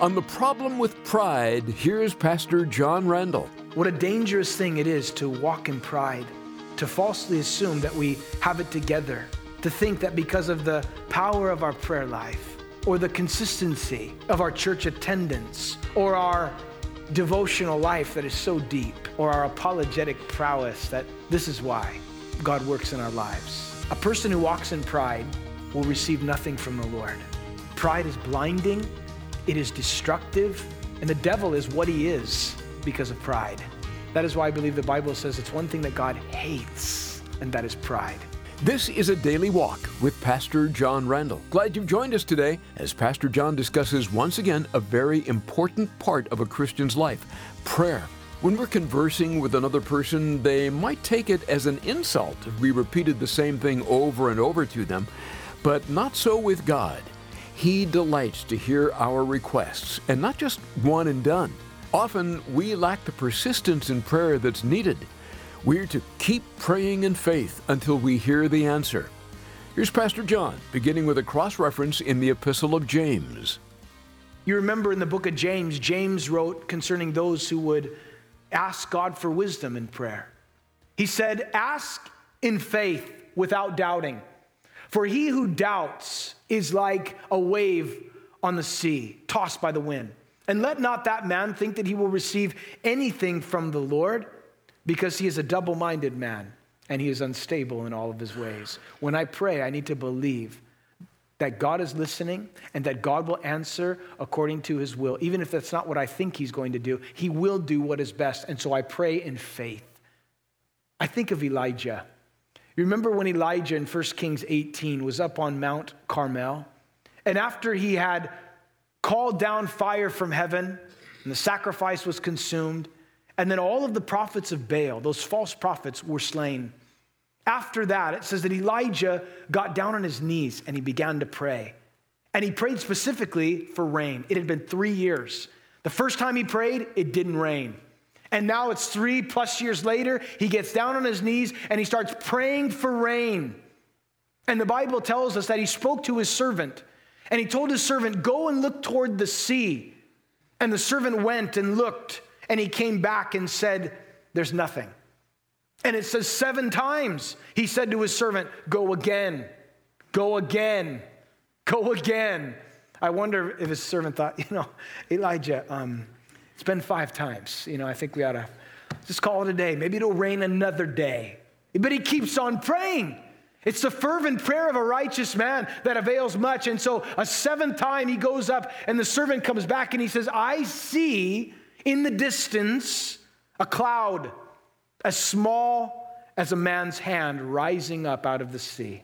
On the problem with pride, here's Pastor John Randall. What a dangerous thing it is to walk in pride, to falsely assume that we have it together, to think that because of the power of our prayer life, or the consistency of our church attendance, or our devotional life that is so deep, or our apologetic prowess that this is why God works in our lives. A person who walks in pride will receive nothing from the Lord. Pride is blinding, it is destructive, and the devil is what he is because of pride. That is why I believe the Bible says it's one thing that God hates, and that is pride. This is a daily walk with Pastor John Randall. Glad you've joined us today as Pastor John discusses once again a very important part of a Christian's life prayer. When we're conversing with another person, they might take it as an insult if we repeated the same thing over and over to them, but not so with God. He delights to hear our requests, and not just one and done. Often we lack the persistence in prayer that's needed. We're to keep praying in faith until we hear the answer. Here's Pastor John, beginning with a cross reference in the Epistle of James. You remember in the book of James, James wrote concerning those who would ask God for wisdom in prayer. He said, Ask in faith without doubting. For he who doubts is like a wave on the sea, tossed by the wind. And let not that man think that he will receive anything from the Lord because he is a double minded man and he is unstable in all of his ways. When I pray, I need to believe that God is listening and that God will answer according to his will. Even if that's not what I think he's going to do, he will do what is best. And so I pray in faith. I think of Elijah. Remember when Elijah in 1 Kings 18 was up on Mount Carmel? And after he had called down fire from heaven and the sacrifice was consumed, and then all of the prophets of Baal, those false prophets, were slain. After that, it says that Elijah got down on his knees and he began to pray. And he prayed specifically for rain. It had been three years. The first time he prayed, it didn't rain. And now it's three plus years later, he gets down on his knees and he starts praying for rain. And the Bible tells us that he spoke to his servant and he told his servant, Go and look toward the sea. And the servant went and looked and he came back and said, There's nothing. And it says seven times he said to his servant, Go again, go again, go again. I wonder if his servant thought, you know, Elijah, um, it's been five times. You know, I think we ought to just call it a day. Maybe it'll rain another day. But he keeps on praying. It's the fervent prayer of a righteous man that avails much. And so, a seventh time, he goes up, and the servant comes back and he says, I see in the distance, a cloud as small as a man's hand rising up out of the sea.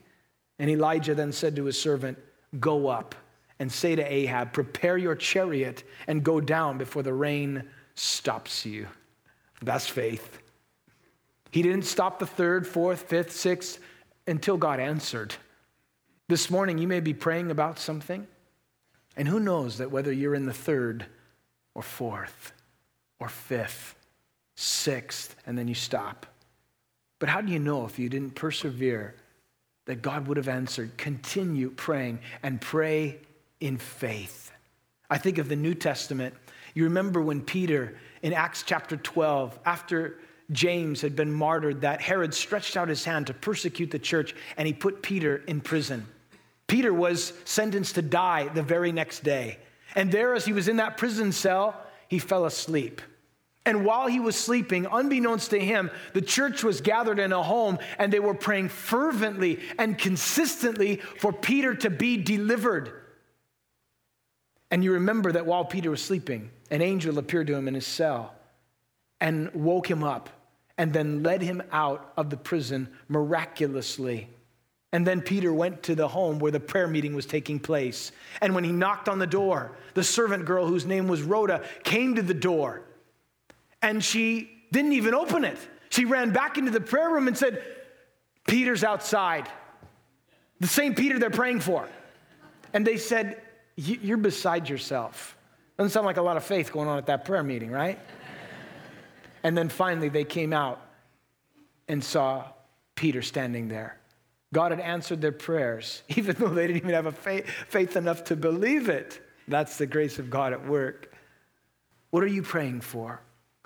And Elijah then said to his servant, Go up and say to Ahab, Prepare your chariot and go down before the rain stops you. That's faith. He didn't stop the third, fourth, fifth, sixth until God answered. This morning, you may be praying about something, and who knows that whether you're in the third or fourth, or fifth, sixth, and then you stop. But how do you know if you didn't persevere that God would have answered? Continue praying and pray in faith. I think of the New Testament. You remember when Peter in Acts chapter 12, after James had been martyred, that Herod stretched out his hand to persecute the church and he put Peter in prison. Peter was sentenced to die the very next day. And there, as he was in that prison cell, he fell asleep. And while he was sleeping, unbeknownst to him, the church was gathered in a home and they were praying fervently and consistently for Peter to be delivered. And you remember that while Peter was sleeping, an angel appeared to him in his cell and woke him up and then led him out of the prison miraculously. And then Peter went to the home where the prayer meeting was taking place. And when he knocked on the door, the servant girl, whose name was Rhoda, came to the door. And she didn't even open it. She ran back into the prayer room and said, Peter's outside. The same Peter they're praying for. And they said, You're beside yourself. Doesn't sound like a lot of faith going on at that prayer meeting, right? and then finally they came out and saw Peter standing there. God had answered their prayers, even though they didn't even have a faith, faith enough to believe it. That's the grace of God at work. What are you praying for?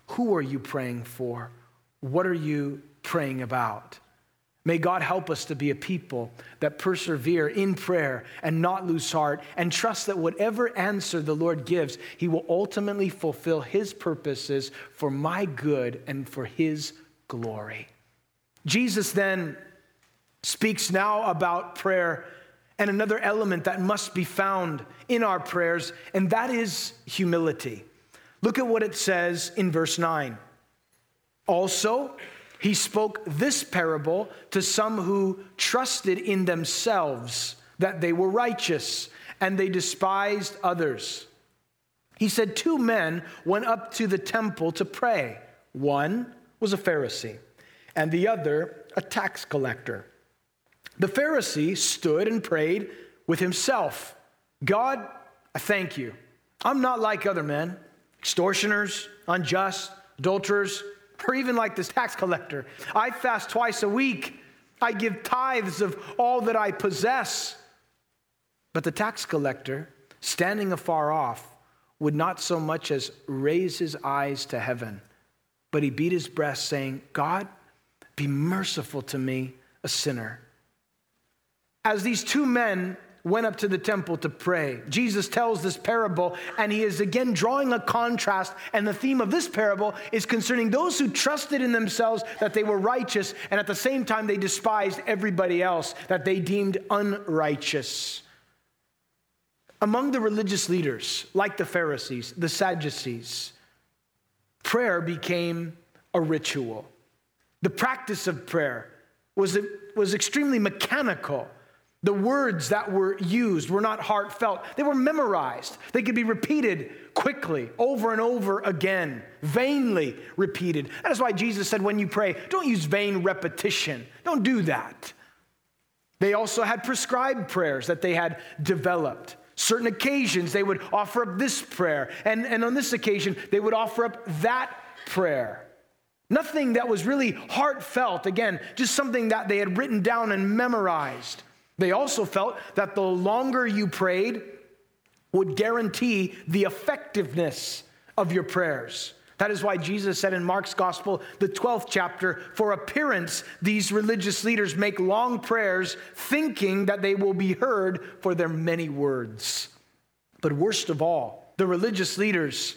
Who are you praying for? What are you praying about? May God help us to be a people that persevere in prayer and not lose heart and trust that whatever answer the Lord gives, He will ultimately fulfill His purposes for my good and for His glory. Jesus then speaks now about prayer and another element that must be found in our prayers, and that is humility. Look at what it says in verse 9. Also, he spoke this parable to some who trusted in themselves that they were righteous and they despised others. He said, Two men went up to the temple to pray. One was a Pharisee, and the other a tax collector. The Pharisee stood and prayed with himself God, I thank you. I'm not like other men, extortioners, unjust, adulterers or even like this tax collector. I fast twice a week. I give tithes of all that I possess. But the tax collector, standing afar off, would not so much as raise his eyes to heaven, but he beat his breast, saying, God, be merciful to me, a sinner. As these two men went up to the temple to pray. Jesus tells this parable, and he is again drawing a contrast. And the theme of this parable is concerning those who trusted in themselves that they were righteous, and at the same time they despised everybody else that they deemed unrighteous. Among the religious leaders, like the Pharisees, the Sadducees, prayer became a ritual. The practice of prayer was, was extremely mechanical. The words that were used were not heartfelt, they were memorized. They could be repeated quickly, over and over again, vainly repeated. That is why Jesus said, when you pray, don't use vain repetition. Don't do that. They also had prescribed prayers that they had developed. Certain occasions, they would offer up this prayer, and, and on this occasion, they would offer up that prayer. Nothing that was really heartfelt, again, just something that they had written down and memorized. They also felt that the longer you prayed would guarantee the effectiveness of your prayers. That is why Jesus said in Mark's gospel, the 12th chapter, for appearance, these religious leaders make long prayers thinking that they will be heard for their many words. But worst of all, the religious leaders,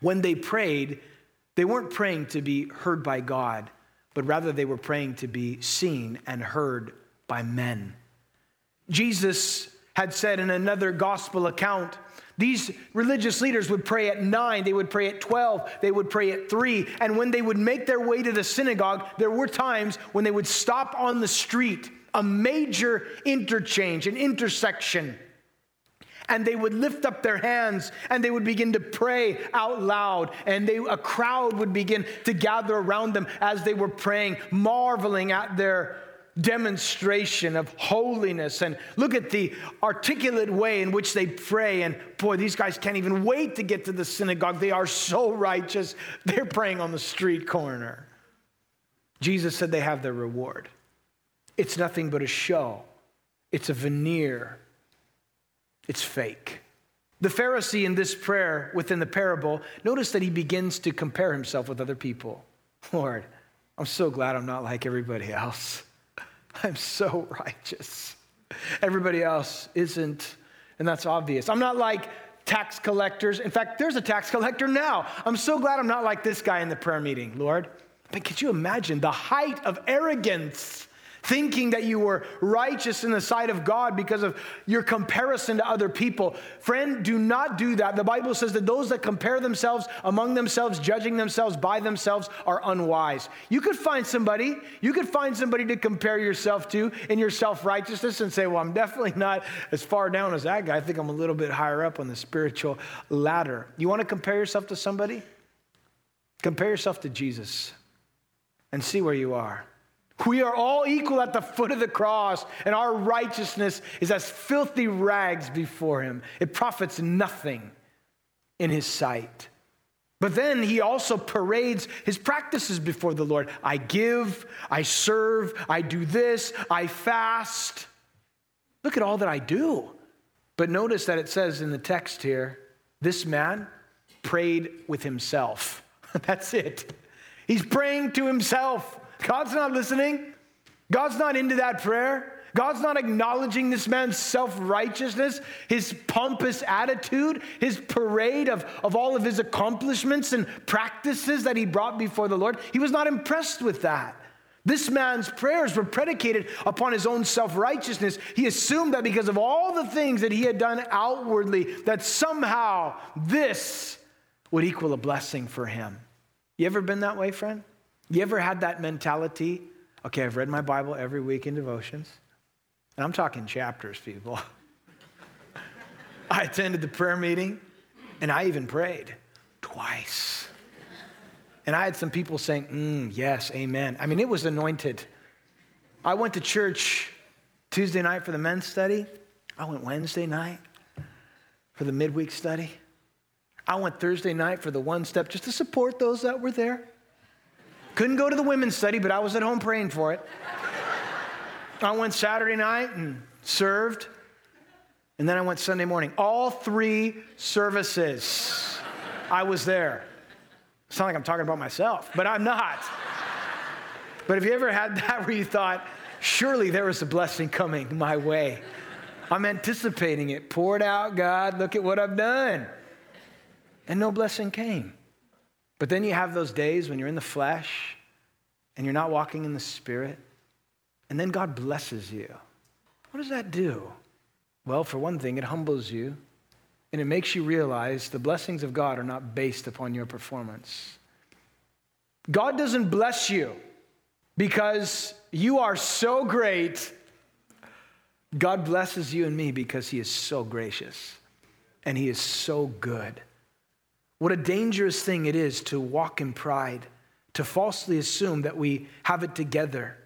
when they prayed, they weren't praying to be heard by God, but rather they were praying to be seen and heard by men. Jesus had said in another gospel account, these religious leaders would pray at nine, they would pray at 12, they would pray at three. And when they would make their way to the synagogue, there were times when they would stop on the street, a major interchange, an intersection. And they would lift up their hands and they would begin to pray out loud. And they, a crowd would begin to gather around them as they were praying, marveling at their demonstration of holiness. And look at the articulate way in which they pray. And boy, these guys can't even wait to get to the synagogue. They are so righteous. They're praying on the street corner. Jesus said they have their reward. It's nothing but a show, it's a veneer, it's fake. The Pharisee in this prayer within the parable, notice that he begins to compare himself with other people. Lord, I'm so glad I'm not like everybody else. I'm so righteous. Everybody else isn't, and that's obvious. I'm not like tax collectors. In fact, there's a tax collector now. I'm so glad I'm not like this guy in the prayer meeting, Lord. But could you imagine the height of arrogance thinking that you were righteous in the sight of God because of your comparison to other people. Friend, do not do that. The Bible says that those that compare themselves among themselves, judging themselves by themselves, are unwise. You could find somebody, you could find somebody to compare yourself to in your self righteousness and say, Well, I'm definitely not as far down as that guy. I think I'm a little bit higher up on the spiritual ladder. You want to compare yourself to somebody? Compare yourself to Jesus and see where you are. We are all equal at the foot of the cross, and our righteousness is as filthy rags before him. It profits nothing in his sight. But then he also parades his practices before the Lord. I give, I serve, I do this, I fast. Look at all that I do. But notice that it says in the text here, this man prayed with himself. That's it. He's praying to himself. God's not listening. God's not into that prayer. God's not acknowledging this man's self righteousness, his pompous attitude, his parade of, of all of his accomplishments and practices that he brought before the Lord. He was not impressed with that. This man's prayers were predicated upon his own self righteousness. He assumed that because of all the things that he had done outwardly, that somehow this would equal a blessing for him. You ever been that way, friend? You ever had that mentality? Okay, I've read my Bible every week in devotions, and I'm talking chapters, people. I attended the prayer meeting, and I even prayed twice. And I had some people saying, mm, yes, amen. I mean, it was anointed. I went to church Tuesday night for the men's study. I went Wednesday night for the midweek study. I went Thursday night for the one step just to support those that were there. Couldn't go to the women's study, but I was at home praying for it. I went Saturday night and served. And then I went Sunday morning. All three services, I was there. It's not like I'm talking about myself, but I'm not. but have you ever had that where you thought, surely there is a blessing coming my way? I'm anticipating it. Pour it out, God. Look at what I've done. And no blessing came. But then you have those days when you're in the flesh and you're not walking in the spirit, and then God blesses you. What does that do? Well, for one thing, it humbles you and it makes you realize the blessings of God are not based upon your performance. God doesn't bless you because you are so great. God blesses you and me because He is so gracious and He is so good. What a dangerous thing it is to walk in pride, to falsely assume that we have it together,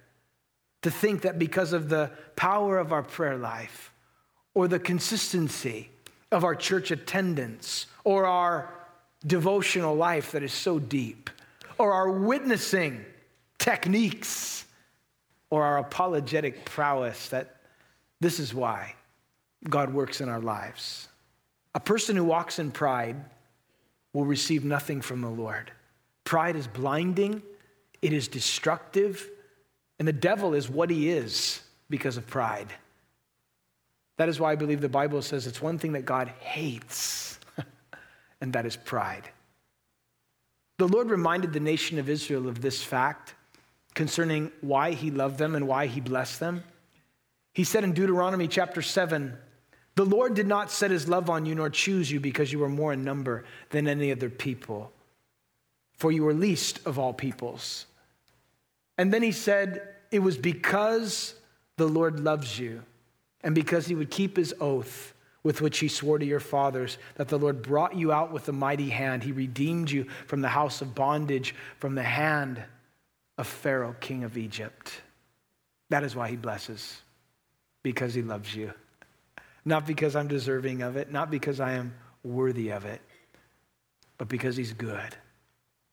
to think that because of the power of our prayer life or the consistency of our church attendance or our devotional life that is so deep or our witnessing techniques or our apologetic prowess that this is why God works in our lives. A person who walks in pride will receive nothing from the Lord. Pride is blinding, it is destructive, and the devil is what he is because of pride. That is why I believe the Bible says it's one thing that God hates, and that is pride. The Lord reminded the nation of Israel of this fact concerning why he loved them and why he blessed them. He said in Deuteronomy chapter 7, the Lord did not set his love on you nor choose you because you were more in number than any other people, for you were least of all peoples. And then he said, It was because the Lord loves you and because he would keep his oath with which he swore to your fathers, that the Lord brought you out with a mighty hand. He redeemed you from the house of bondage, from the hand of Pharaoh, king of Egypt. That is why he blesses, because he loves you. Not because I'm deserving of it, not because I am worthy of it, but because he's good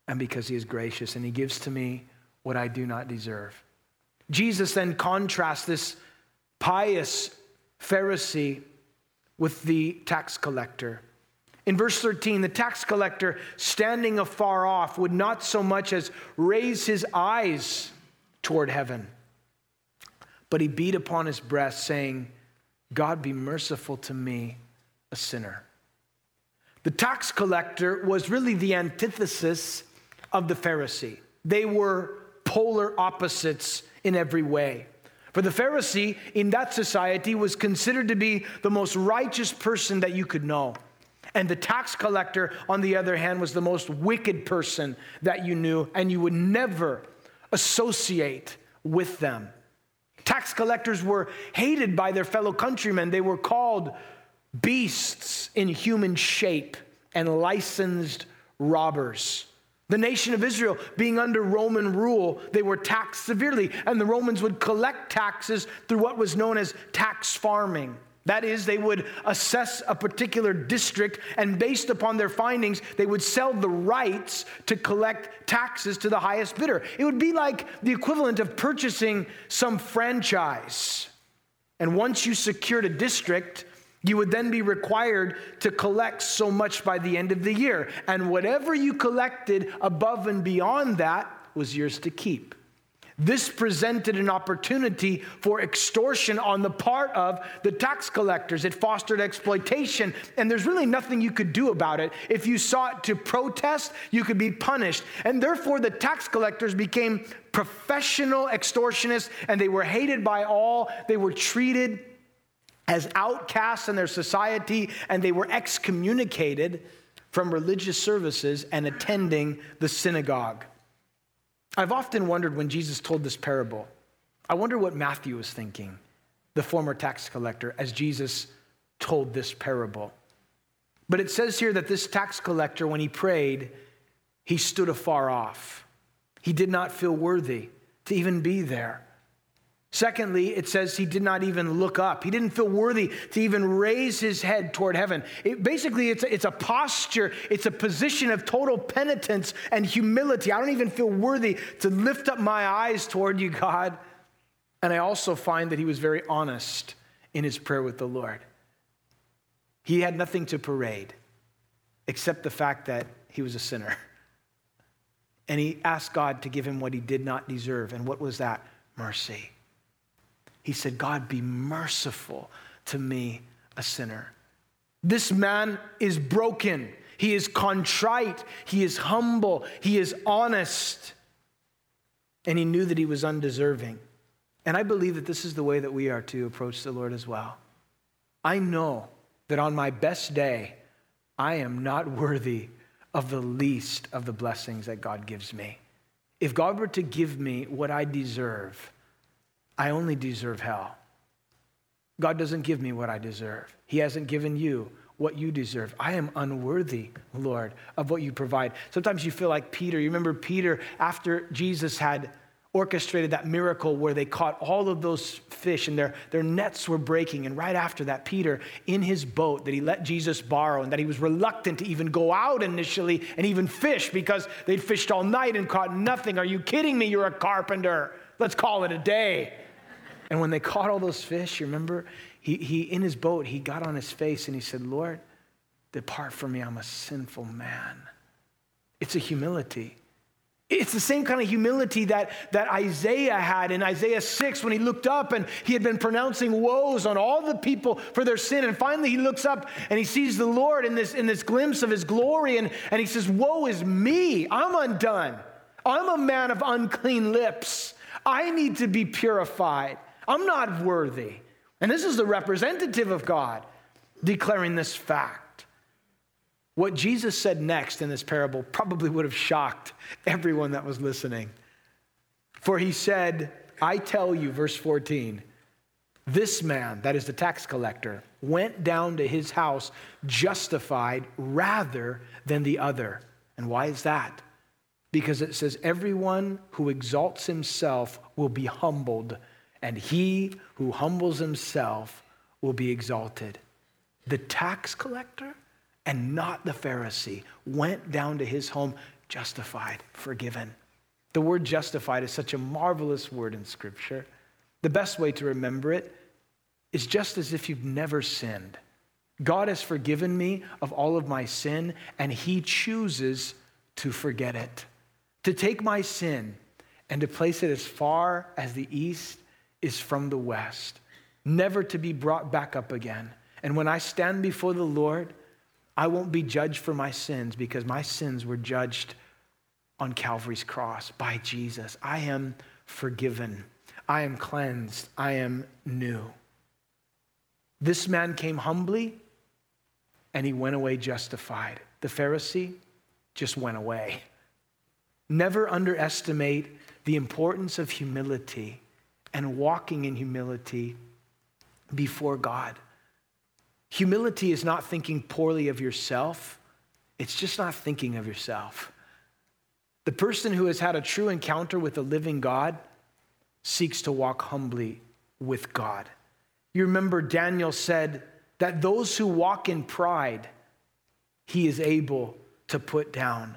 and because he is gracious and he gives to me what I do not deserve. Jesus then contrasts this pious Pharisee with the tax collector. In verse 13, the tax collector, standing afar off, would not so much as raise his eyes toward heaven, but he beat upon his breast, saying, God be merciful to me, a sinner. The tax collector was really the antithesis of the Pharisee. They were polar opposites in every way. For the Pharisee in that society was considered to be the most righteous person that you could know. And the tax collector, on the other hand, was the most wicked person that you knew, and you would never associate with them. Tax collectors were hated by their fellow countrymen. They were called beasts in human shape and licensed robbers. The nation of Israel, being under Roman rule, they were taxed severely, and the Romans would collect taxes through what was known as tax farming. That is, they would assess a particular district, and based upon their findings, they would sell the rights to collect taxes to the highest bidder. It would be like the equivalent of purchasing some franchise. And once you secured a district, You would then be required to collect so much by the end of the year. And whatever you collected above and beyond that was yours to keep. This presented an opportunity for extortion on the part of the tax collectors. It fostered exploitation, and there's really nothing you could do about it. If you sought to protest, you could be punished. And therefore, the tax collectors became professional extortionists, and they were hated by all. They were treated as outcasts in their society, and they were excommunicated from religious services and attending the synagogue. I've often wondered when Jesus told this parable, I wonder what Matthew was thinking, the former tax collector, as Jesus told this parable. But it says here that this tax collector, when he prayed, he stood afar off. He did not feel worthy to even be there. Secondly, it says he did not even look up. He didn't feel worthy to even raise his head toward heaven. It, basically, it's a, it's a posture, it's a position of total penitence and humility. I don't even feel worthy to lift up my eyes toward you, God. And I also find that he was very honest in his prayer with the Lord. He had nothing to parade except the fact that he was a sinner. And he asked God to give him what he did not deserve. And what was that? Mercy. He said, God, be merciful to me, a sinner. This man is broken. He is contrite. He is humble. He is honest. And he knew that he was undeserving. And I believe that this is the way that we are to approach the Lord as well. I know that on my best day, I am not worthy of the least of the blessings that God gives me. If God were to give me what I deserve, I only deserve hell. God doesn't give me what I deserve. He hasn't given you what you deserve. I am unworthy, Lord, of what you provide. Sometimes you feel like Peter. You remember Peter after Jesus had orchestrated that miracle where they caught all of those fish and their, their nets were breaking. And right after that, Peter, in his boat that he let Jesus borrow and that he was reluctant to even go out initially and even fish because they'd fished all night and caught nothing. Are you kidding me? You're a carpenter. Let's call it a day. And when they caught all those fish, you remember, he, he in his boat, he got on his face and he said, Lord, depart from me, I'm a sinful man. It's a humility. It's the same kind of humility that, that Isaiah had in Isaiah 6 when he looked up and he had been pronouncing woes on all the people for their sin. And finally he looks up and he sees the Lord in this, in this glimpse of his glory and, and he says, Woe is me, I'm undone. I'm a man of unclean lips. I need to be purified. I'm not worthy. And this is the representative of God declaring this fact. What Jesus said next in this parable probably would have shocked everyone that was listening. For he said, I tell you, verse 14, this man, that is the tax collector, went down to his house justified rather than the other. And why is that? Because it says, everyone who exalts himself will be humbled, and he who humbles himself will be exalted. The tax collector and not the Pharisee went down to his home justified, forgiven. The word justified is such a marvelous word in Scripture. The best way to remember it is just as if you've never sinned. God has forgiven me of all of my sin, and He chooses to forget it, to take my sin and to place it as far as the east is from the west, never to be brought back up again. And when I stand before the Lord, I won't be judged for my sins because my sins were judged on Calvary's cross by Jesus. I am forgiven. I am cleansed. I am new. This man came humbly and he went away justified. The Pharisee just went away. Never underestimate the importance of humility and walking in humility before God. Humility is not thinking poorly of yourself, it's just not thinking of yourself. The person who has had a true encounter with the living God seeks to walk humbly with God. You remember Daniel said that those who walk in pride, he is able to put down.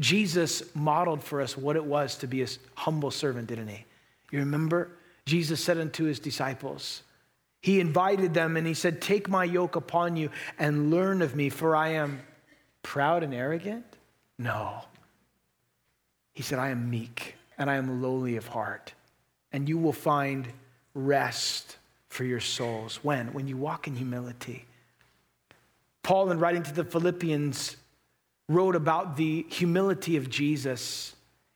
Jesus modeled for us what it was to be a humble servant, didn't he? You remember? Jesus said unto his disciples, He invited them and he said, Take my yoke upon you and learn of me, for I am proud and arrogant? No. He said, I am meek and I am lowly of heart, and you will find rest for your souls. When? When you walk in humility. Paul, in writing to the Philippians, wrote about the humility of Jesus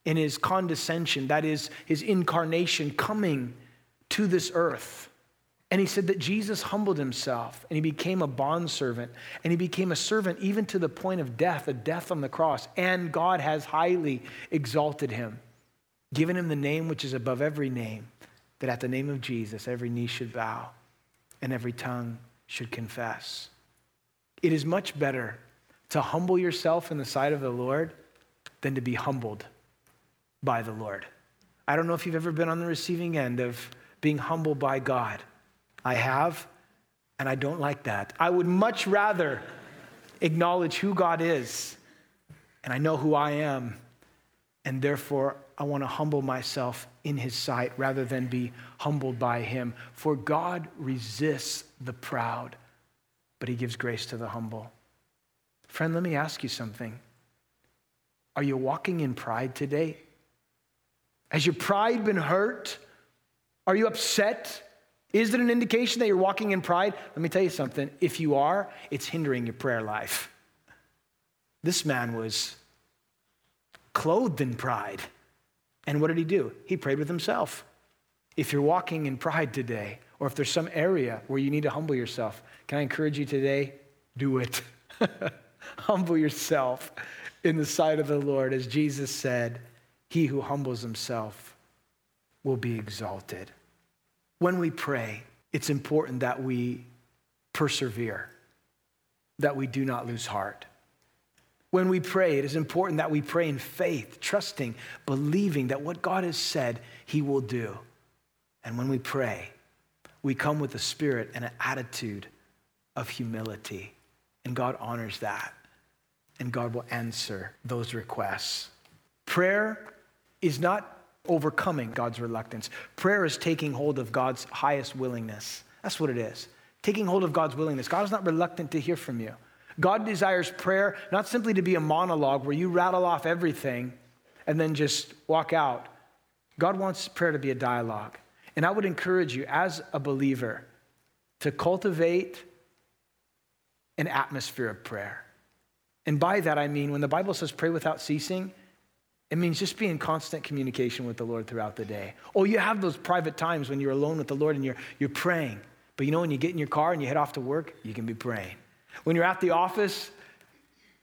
in his condescension, that is, his incarnation coming to this earth. And he said that Jesus humbled himself and he became a bondservant and he became a servant even to the point of death, a death on the cross. And God has highly exalted him, given him the name which is above every name, that at the name of Jesus every knee should bow and every tongue should confess. It is much better to humble yourself in the sight of the Lord than to be humbled by the Lord. I don't know if you've ever been on the receiving end of being humbled by God. I have, and I don't like that. I would much rather acknowledge who God is, and I know who I am, and therefore I want to humble myself in His sight rather than be humbled by Him. For God resists the proud but he gives grace to the humble. Friend, let me ask you something. Are you walking in pride today? Has your pride been hurt? Are you upset? Is it an indication that you're walking in pride? Let me tell you something. If you are, it's hindering your prayer life. This man was clothed in pride. And what did he do? He prayed with himself. If you're walking in pride today, or if there's some area where you need to humble yourself, can I encourage you today? Do it. Humble yourself in the sight of the Lord. As Jesus said, He who humbles himself will be exalted. When we pray, it's important that we persevere, that we do not lose heart. When we pray, it is important that we pray in faith, trusting, believing that what God has said, He will do. And when we pray, we come with a spirit and an attitude of humility. And God honors that. And God will answer those requests. Prayer is not overcoming God's reluctance, prayer is taking hold of God's highest willingness. That's what it is. Taking hold of God's willingness. God is not reluctant to hear from you. God desires prayer not simply to be a monologue where you rattle off everything and then just walk out. God wants prayer to be a dialogue. And I would encourage you, as a believer, to cultivate an atmosphere of prayer. And by that, I mean when the Bible says pray without ceasing, it means just be in constant communication with the Lord throughout the day. Oh, you have those private times when you're alone with the Lord and you're, you're praying. But you know, when you get in your car and you head off to work, you can be praying. When you're at the office,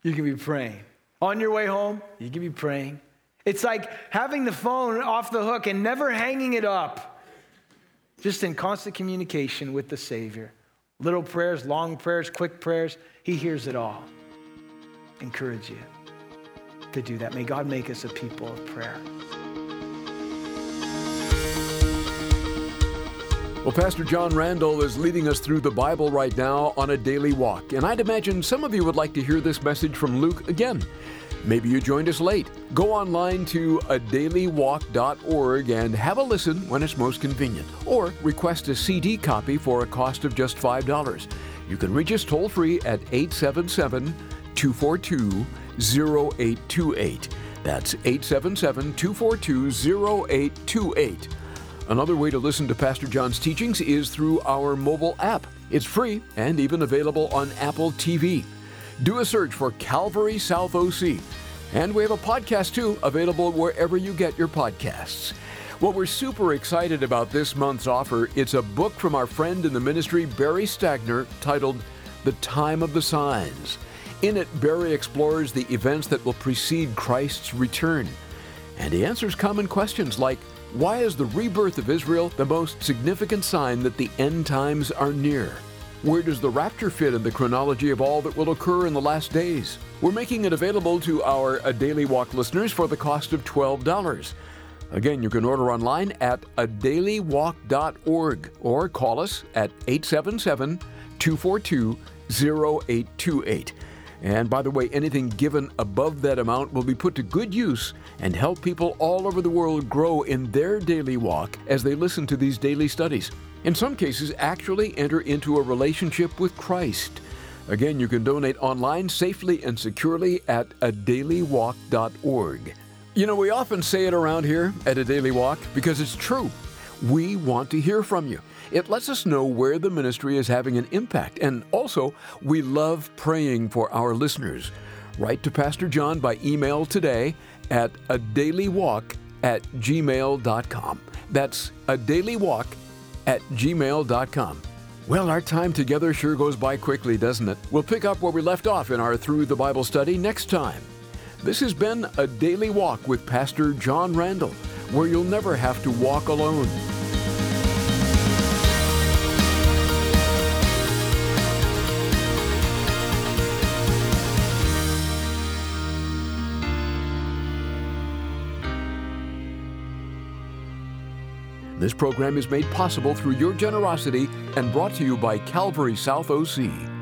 you can be praying. On your way home, you can be praying. It's like having the phone off the hook and never hanging it up, just in constant communication with the Savior. Little prayers, long prayers, quick prayers. He hears it all. Encourage you to do that. May God make us a people of prayer. Well, Pastor John Randall is leading us through the Bible right now on a daily walk, and I'd imagine some of you would like to hear this message from Luke again. Maybe you joined us late. Go online to adailywalk.org and have a listen when it's most convenient, or request a CD copy for a cost of just $5. You can reach us toll free at 877 242 0828. That's 877 242 0828. Another way to listen to Pastor John's teachings is through our mobile app. It's free and even available on Apple TV. Do a search for Calvary South OC. And we have a podcast too, available wherever you get your podcasts. Well, we're super excited about this month's offer. It's a book from our friend in the ministry, Barry Stagner, titled The Time of the Signs. In it, Barry explores the events that will precede Christ's return. And he answers common questions like why is the rebirth of Israel the most significant sign that the end times are near? Where does the rapture fit in the chronology of all that will occur in the last days? We're making it available to our A Daily Walk listeners for the cost of $12. Again, you can order online at uh, adailywalk.org or call us at 877 242 0828. And by the way, anything given above that amount will be put to good use and help people all over the world grow in their daily walk as they listen to these daily studies. In some cases, actually enter into a relationship with Christ. Again, you can donate online safely and securely at a adailywalk.org. You know, we often say it around here at A Daily Walk because it's true. We want to hear from you. It lets us know where the ministry is having an impact. And also, we love praying for our listeners. Write to Pastor John by email today at a daily walk at gmail.com. That's a daily walk at gmail.com. Well, our time together sure goes by quickly, doesn't it? We'll pick up where we left off in our Through the Bible study next time. This has been a daily walk with Pastor John Randall, where you'll never have to walk alone. This program is made possible through your generosity and brought to you by Calvary South OC.